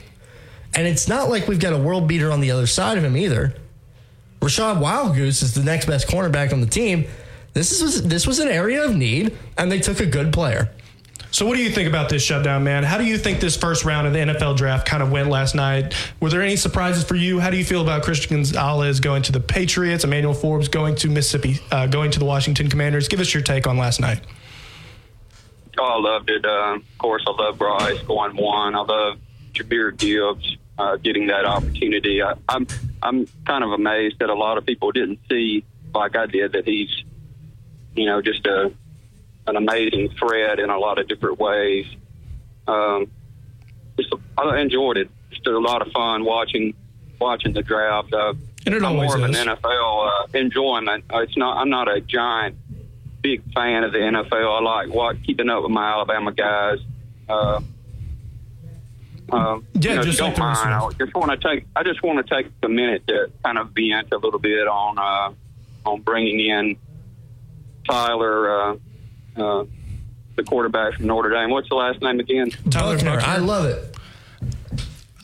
And it's not like we've got a world beater on the other side of him either. Rachad Wildgoose is the next best cornerback on the team. This was this was an area of need, and they took a good player. So, what do you think about this shutdown, man? How do you think this first round of the NFL draft kind of went last night? Were there any surprises for you? How do you feel about Christian Gonzalez going to the Patriots, Emmanuel Forbes going to Mississippi, uh, going to the Washington Commanders? Give us your take on last night. Oh, I loved it. Uh, of course, I love Bryce going one. I love Jahmyr Gibbs uh, getting that opportunity. I, I'm I'm kind of amazed that a lot of people didn't see like I did that he's, you know, just a an amazing thread in a lot of different ways. Um, just, I enjoyed it. Just a lot of fun watching watching the draft. Uh, and it I'm always more of is. an NFL uh, enjoyment. Uh, it's not. I'm not a giant big fan of the NFL. I like what keeping up with my Alabama guys. Uh, uh, Yeah, you know, just like don't the mind, I just want to take. I just want to take a minute to kind of vent a little bit on uh, on bringing in Tyler, uh, uh, the quarterback from Notre Dame. What's the last name again? Tyler Buchner, I love it.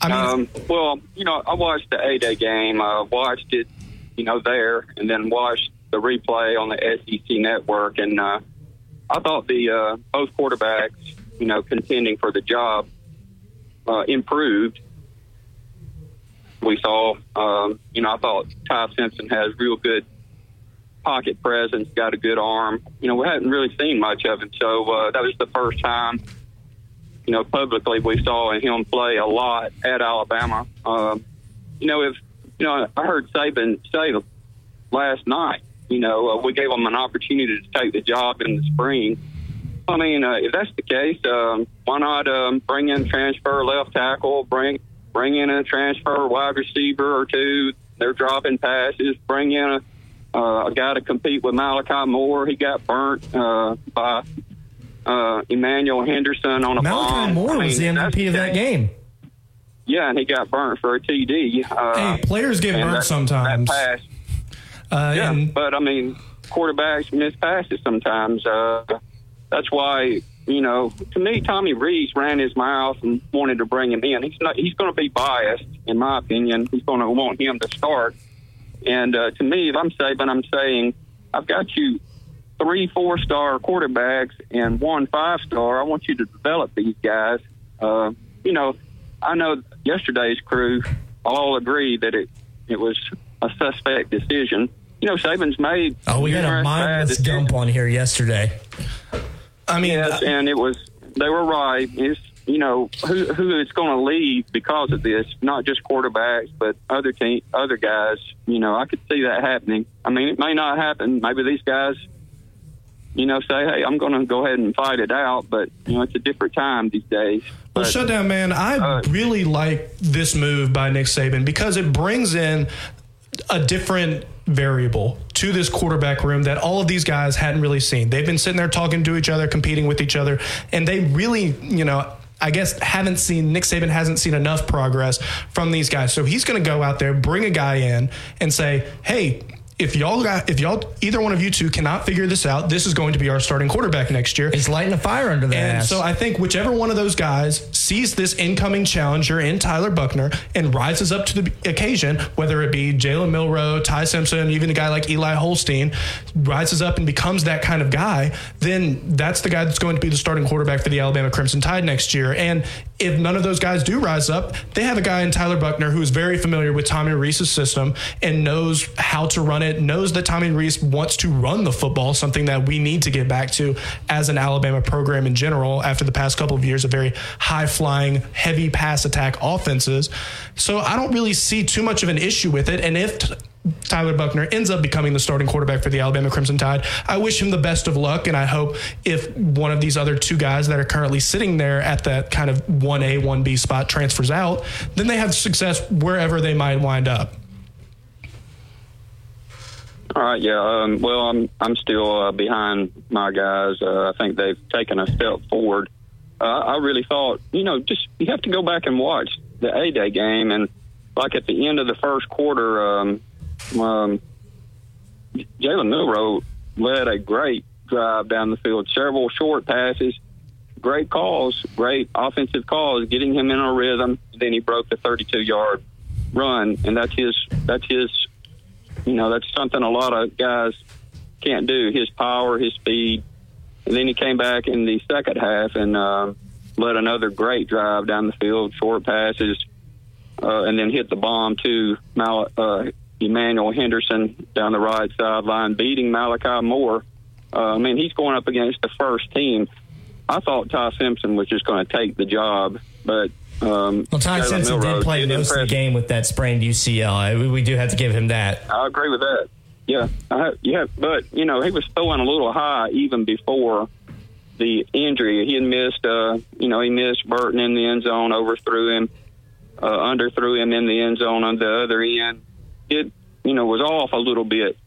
I um, well, you know, I watched the A Day game. I watched it, you know, there, and then watched the replay on the SEC network. And uh, I thought the uh, both quarterbacks, you know, contending for the job, uh, improved. We saw, um, you know, I thought Ty Simpson has real good pocket presence, got a good arm. You know, we hadn't really seen much of him, so uh, that was the first time you know, publicly we saw him play a lot at Alabama. Um, you know, if you know, I heard Saban say last night, you know, uh, we gave him an opportunity to take the job in the spring. I mean, uh, if that's the case, um, why not um, bring in transfer left tackle, bring bring in a transfer wide receiver or two? They're dropping passes. Bring in a, uh, a guy to compete with Malachi Moore. He got burnt uh, by uh, Emmanuel Henderson on a Malachi bomb. Moore I was the mean, MVP of that game. Yeah, and he got burnt for a TD. Uh, Hey, players get burnt that- sometimes. That pass, Uh, yeah, and but I mean, quarterbacks miss passes sometimes. Uh, that's why you know, to me, Tommy Rees ran his mouth and wanted to bring him in. He's not. He's going to be biased, in my opinion. He's going to want him to start. And uh, to me, if I'm Saban, I'm saying I've got you three four star quarterbacks and one five star. I want you to develop these guys. Uh, you know, I know yesterday's crew all agreed that it it was a suspect decision. You know, Saban's made. Oh, we had a mindless dump on here yesterday. I mean, yes, and it was they were right. It's you know who who it's going to leave because of this, not just quarterbacks, but other team, other guys. You know, I could see that happening. I mean, it may not happen. Maybe these guys, you know, say, "Hey, I'm going to go ahead and fight it out." But you know, it's a different time these days. Well, But- shutdown man, I Uh, really like this move by Nick Saban because it brings in a different variable to this quarterback room that all of these guys hadn't really seen. They've been sitting there talking to each other, competing with each other, and they really, you know, I guess haven't seen Nick Saban hasn't seen enough progress from these guys. So he's going to go out there, bring a guy in, and say, "Hey." If y'all got, if y'all, either one of you two cannot figure this out, this is going to be our starting quarterback next year. He's lighting a fire under their And ass. so I think whichever one of those guys sees this incoming challenger in Tyler Buchner and rises up to the occasion, whether it be Jalen Milroe, Ty Simpson, even a guy like Eli Holstein, rises up and becomes that kind of guy, then that's the guy that's going to be the starting quarterback for the Alabama Crimson Tide next year. And if none of those guys do rise up, they have a guy in Tyler Buchner who is very familiar with Tommy Rees's system and knows how to run it, knows that Tommy Rees wants to run the football, something that we need to get back to as an Alabama program in general after the past couple of years of very high flying, heavy pass attack offenses. So I don't really see too much of an issue with it. And if Tyler Buchner ends up becoming the starting quarterback for the Alabama Crimson Tide. I wish him the best of luck, and I hope if one of these other two guys that are currently sitting there at that kind of 1A, 1B spot transfers out, then they have success wherever they might wind up. All right, yeah. Um, well, I'm I'm still uh, behind my guys. Uh, I think they've taken a step forward. Uh, I really thought, you know, just you have to go back and watch the A Day game, and like at the end of the first quarter, um, um, Jalen Milroe led a great drive down the field, several short passes, great calls, great offensive calls, getting him in a rhythm. Then he broke the 32 yard run, and that's his. That's his. You know, that's something a lot of guys can't do. His power, his speed, and then he came back in the second half and uh, led another great drive down the field, short passes, uh, and then hit the bomb to Mal- uh, Emmanuel Henderson down the right sideline, beating Malachi Moore. Uh, I mean, he's going up against the first team. I thought Ty Simpson was just going to take the job, but um, well, Ty Simpson did play most of the game with that sprained UCL. We, we do have to give him that. I agree with that. Yeah, have, yeah, but you know he was throwing a little high even before the injury. He had missed, uh, you know, he missed Burton in the end zone, overthrew him, uh, underthrew him in the end zone on the other end. It, you know, was off a little bit,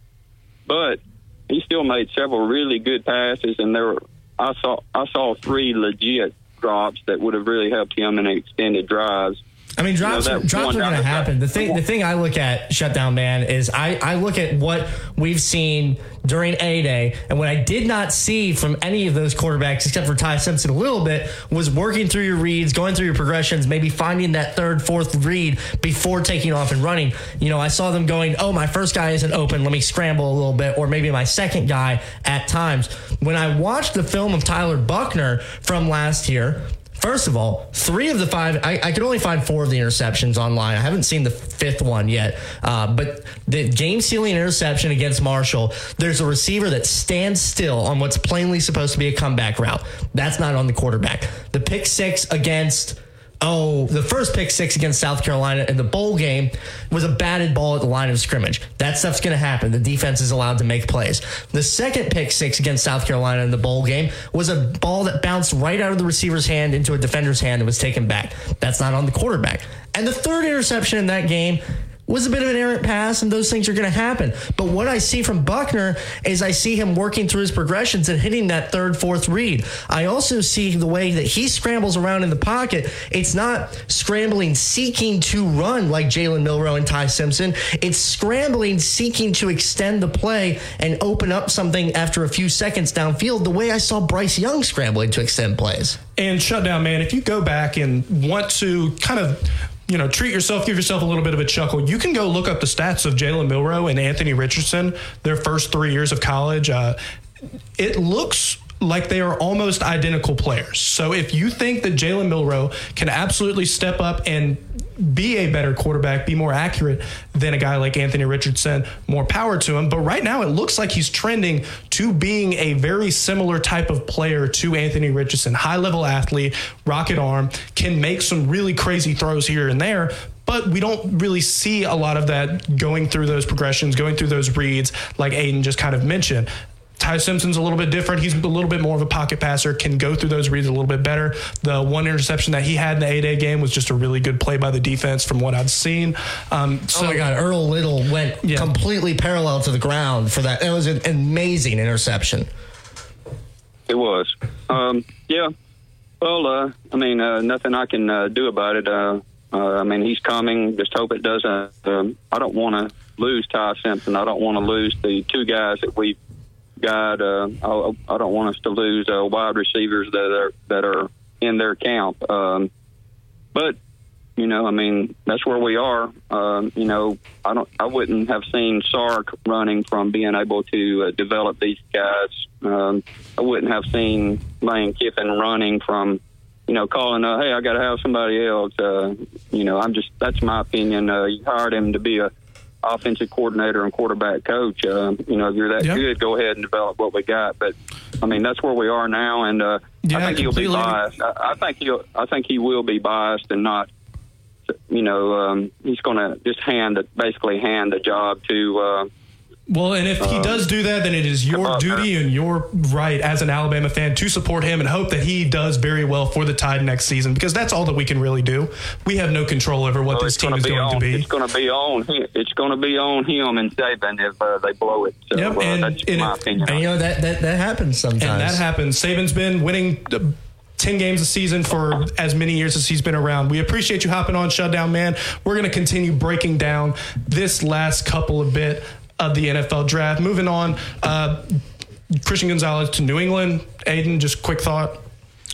but he still made several really good passes, and there were I saw I saw three legit drops that would have really helped him in extended drives. I mean, drops, You know, drops are going to happen. The thing, the thing I look at, shutdown man, is I, I look at what we've seen during A Day, and what I did not see from any of those quarterbacks, except for Ty Simpson a little bit, was working through your reads, going through your progressions, maybe finding that third, fourth read before taking off and running. You know, I saw them going, oh, my first guy isn't open, let me scramble a little bit, or maybe my second guy at times. When I watched the film of Tyler Buchner from last year, First of all, three of the five, I, I could only find four of the interceptions online. I haven't seen the fifth one yet. Uh, but the game sealing interception against Marshall, there's a receiver that stands still on what's plainly supposed to be a comeback route. That's not on the quarterback. The pick six against. Oh, the first pick six against South Carolina in the bowl game was a batted ball at the line of scrimmage. That stuff's going to happen. The defense is allowed to make plays. The second pick six against South Carolina in the bowl game was a ball that bounced right out of the receiver's hand into a defender's hand and was taken back. That's not on the quarterback. And the third interception in that game was a bit of an errant pass, and those things are going to happen. But what I see from Buchner is I see him working through his progressions and hitting that third, fourth read. I also see the way that he scrambles around in the pocket. It's not scrambling, seeking to run like Jalen Milroe and Ty Simpson. It's scrambling, seeking to extend the play and open up something after a few seconds downfield, the way I saw Bryce Young scrambling to extend plays. And shutdown, man, if you go back and want to kind of you know, treat yourself, give yourself a little bit of a chuckle. You can go look up the stats of Jalen Milroe and Anthony Richardson, their first three years of college. Uh, it looks like they are almost identical players. So if you think that Jalen Milroe can absolutely step up and be a better quarterback, be more accurate than a guy like Anthony Richardson, more power to him. But right now, it looks like he's trending to being a very similar type of player to Anthony Richardson. High level athlete, rocket arm, can make some really crazy throws here and there. But we don't really see a lot of that going through those progressions, going through those reads, like Aiden just kind of mentioned. Ty Simpson's a little bit different. He's a little bit more of a pocket passer, can go through those reads a little bit better. The one interception that he had in the eight A game was just a really good play by the defense from what I've seen. Um, so, oh my God, Earl Little went Yeah. completely parallel to the ground for that. It was an amazing interception. It was. Um, yeah. Well, uh, I mean, uh, nothing I can uh, do about it. Uh, uh, I mean, he's coming. Just hope it doesn't. Um, I don't want to lose Ty Simpson. I don't want to lose the two guys that we've got. Uh, I, I don't want us to lose uh, wide receivers that are that are in their camp. Um, but you know, I mean, that's where we are. Um, you know, I don't, I wouldn't have seen Sark running from being able to uh, develop these guys. Um, I wouldn't have seen Lane Kiffin running from, you know, calling, uh, hey, I got to have somebody else. Uh, you know, I'm just that's my opinion. Uh, you hired him to be a offensive coordinator and quarterback coach. Uh, you know, if you're that Yep. good, go ahead and develop what we got. But I mean, that's where we are now, and uh, Yeah, I think he'll be biased. I, I think he'll. I think he will be biased and not. You know, um, he's going to just hand the, basically hand the job to. Uh, Well, and if he Um, does do that, then it is your duty and your right as an Alabama fan to support him and hope that he does very well for the Tide next season because that's all that we can really do. We have no control over what well, this team is going on, to be. It's going to be on. him. It's going to be on him and Saban if uh, they blow it. So Yep, uh, and- that's and my it- opinion. And you know that that, that happens sometimes. And that happens. Saban's been winning uh, 10 games a season for as many years as he's been around. We appreciate you hopping on Shutdown Man. We're going to continue breaking down this last couple of bit of the NFL draft. Moving on, uh, Christian Gonzalez to New England. Aiden, just quick thought.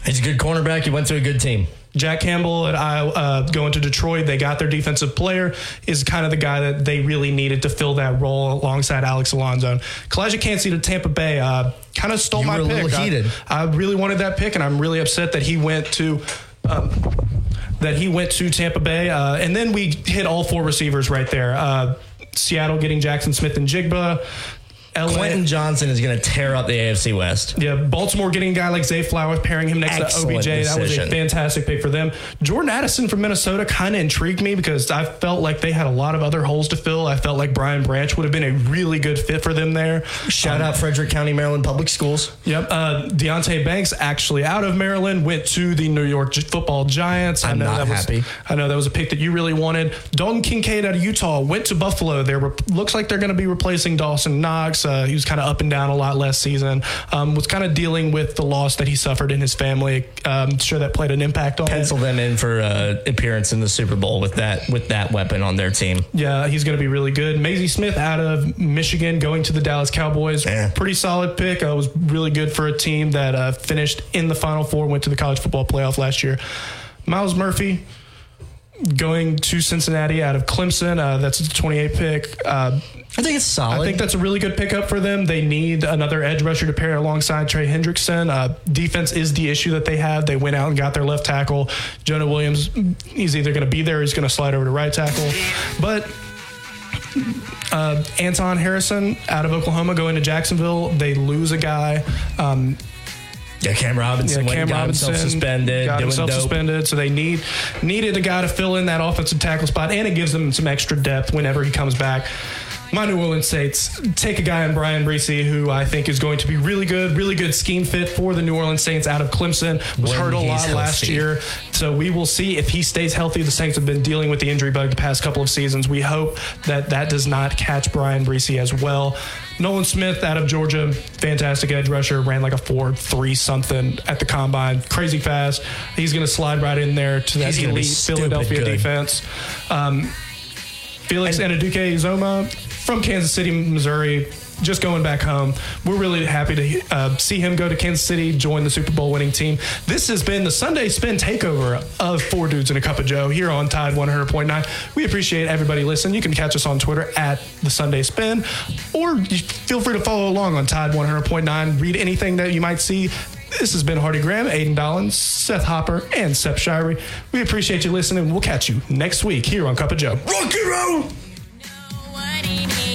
He's a good cornerback. He went to a good team. Jack Campbell at Iowa, uh, going to Detroit. They got their defensive player is kind of the guy that they really needed to fill that role alongside Alex Anzalone. Calijah Kancey to Tampa Bay uh, kind of stole You my pick. I- I, really wanted that pick, and I'm really upset that he went to. Um, that he went to Tampa Bay, uh, and then we hit all four receivers right there. Seattle getting Jaxon Smith-Njigba. LA, Quentin Johnston is going to tear up the AFC West. yeah, Baltimore getting a guy like Zay Flowers, pairing him next Excellent to OBJ. That was a fantastic pick for them. Jordan Addison from Minnesota kind of intrigued me because I felt like they had a lot of other holes to fill. I felt like Brian Branch would have been a really good fit for them there. Shout out Frederick County, Maryland Public Schools. Yep. Uh, Deonte Banks, actually out of Maryland, went to the New York Football Giants. I I'm know not that was, happy. I know that was a pick that you really wanted. Dalton Kincaid out of Utah went to Buffalo. There looks like they're going to be replacing Dawson Knox. Uh, he was kind of up and down a lot last season. Um, was kind of dealing with the loss that he suffered in his family. Um, sure that played an impact on it. Pencil them in for uh, appearance in the Super Bowl with that with that weapon on their team. Yeah, he's going to be really good. Mazi Smith out of Michigan going to the Dallas Cowboys. Pretty solid pick. Uh, was really good for a team that uh, finished in the Final Four, went to the college football playoff last year. Myles Murphy going to Cincinnati out of Clemson. Uh, that's a 28 pick. Uh, I think it's solid. I think that's a really good pickup for them. They need another edge rusher to pair alongside Trey Hendrickson. Uh, defense is the issue that they have. They went out and got their left tackle. Jonah Williams, he's either going to be there or he's going to slide over to right tackle. But uh, Anton Harrison out of Oklahoma going to Jacksonville. They lose a guy. Um, yeah, Cam Robinson yeah, Cam got Robinson himself suspended, Got himself dope. suspended. So they need needed a guy to fill in that offensive tackle spot, and it gives them some extra depth whenever he comes back. My New Orleans Saints take a guy in Bryan Bresee, who I think is going to be really good, really good scheme fit for the New Orleans Saints out of Clemson. Was When hurt a lot last year, so we will see if he stays healthy. The Saints have been dealing with the injury bug the past couple of seasons. We hope that that does not catch Bryan Bresee as well. Nolan Smith out of Georgia, fantastic edge rusher, ran like a four three something at the combine, crazy fast. He's going to slide right in there to that He's elite Philadelphia good. defense. Um, Felix Anudike-Uzomah from Kansas City, Missouri, just going back home. We're really happy to uh, see him go to Kansas City, join the Super Bowl winning team. This has been the Sunday Spin takeover of Four Dudes and a Cup of Joe here on Tide 100.9. We appreciate everybody listening. You can catch us on Twitter at the Sunday Spin, or feel free to follow along on Tide 100.9. Read anything that you might see. This has been Hardy Graham, Aiden Dollins, Seth Hopper, and Sep Shirey. We appreciate you listening. We'll catch you next week here on Cup of Joe. Rock and roll! but you.